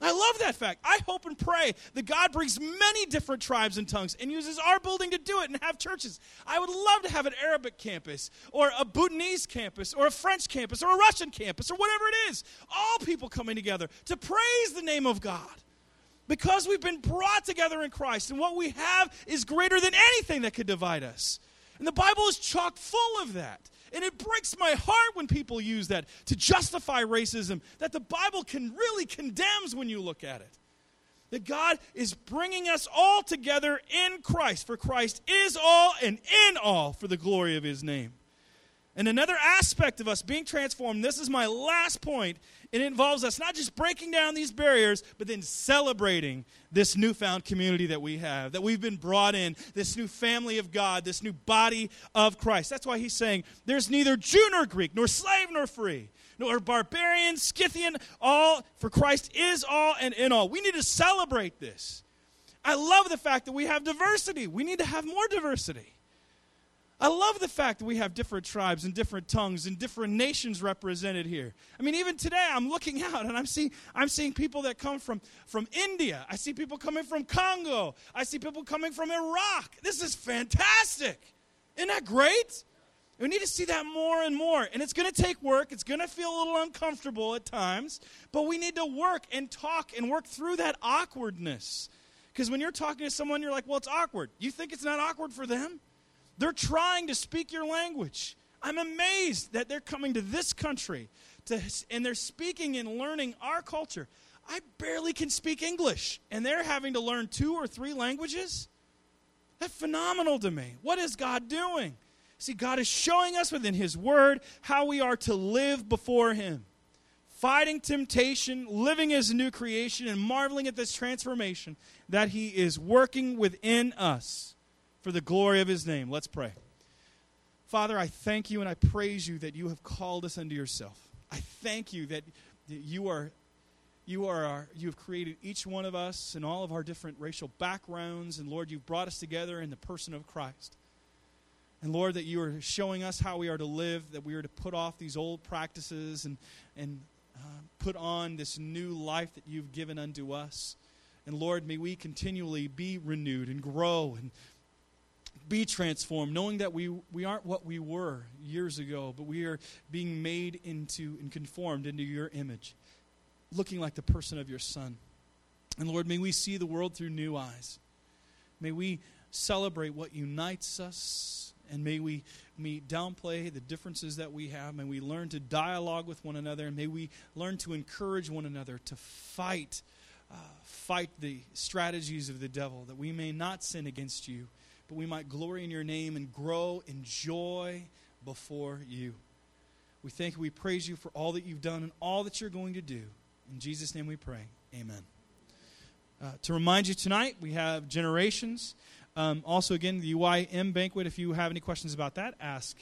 I love that fact. I hope and pray that God brings many different tribes and tongues and uses our building to do it and have churches. I would love to have an Arabic campus or a Bhutanese campus or a French campus or a Russian campus or whatever it is. All people coming together to praise the name of God. Because we've been brought together in Christ and what we have is greater than anything that could divide us. And the Bible is chock full of that. And it breaks my heart when people use that to justify racism that the Bible can really condemns when you look at it. That God is bringing us all together in Christ, for Christ is all and in all for the glory of his name. And another aspect of us being transformed, this is my last point, it involves us not just breaking down these barriers, but then celebrating this newfound community that we have, that we've been brought in, this new family of God, this new body of Christ. That's why he's saying there's neither Jew nor Greek, nor slave nor free, nor barbarian, Scythian, all, for Christ is all and in all. We need to celebrate this. I love the fact that we have diversity. We need to have more diversity. I love the fact that we have different tribes and different tongues and different nations represented here. I mean, even today, I'm looking out and I'm seeing, I'm seeing people that come from, from India. I see people coming from Congo. I see people coming from Iraq. This is fantastic. Isn't that great? We need to see that more and more. And it's going to take work. It's going to feel a little uncomfortable at times. But we need to work and talk and work through that awkwardness. Because when you're talking to someone, you're like, well, it's awkward. You think it's not awkward for them? They're trying to speak your language. I'm amazed that they're coming to this country to, and they're speaking and learning our culture. I barely can speak English, and they're having to learn two or three languages? That's phenomenal to me. What is God doing? See, God is showing us within His Word how we are to live before Him. Fighting temptation, living as a new creation, and marveling at this transformation that He is working within us for the glory of his name. Let's pray. Father, I thank you and I praise you that you have called us unto yourself. I thank you that you are you are our, you have created each one of us and all of our different racial backgrounds and Lord, you've brought us together in the person of Christ. And Lord, that you are showing us how we are to live, that we are to put off these old practices and and uh, put on this new life that you've given unto us. And Lord, may we continually be renewed and grow and be transformed, knowing that we, we aren't what we were years ago, but we are being made into and conformed into your image, looking like the person of your Son. And Lord, may we see the world through new eyes. May we celebrate what unites us, and may we, may downplay the differences that we have. May we learn to dialogue with one another, and may we learn to encourage one another to fight, uh, fight the strategies of the devil, that we may not sin against you but we might glory in your name and grow in joy before you. We thank you. We praise you for all that you've done and all that you're going to do. In Jesus' name we pray. Amen. Uh, to remind you tonight, we have generations. Um, also, again, the UIM banquet. If you have any questions about that, ask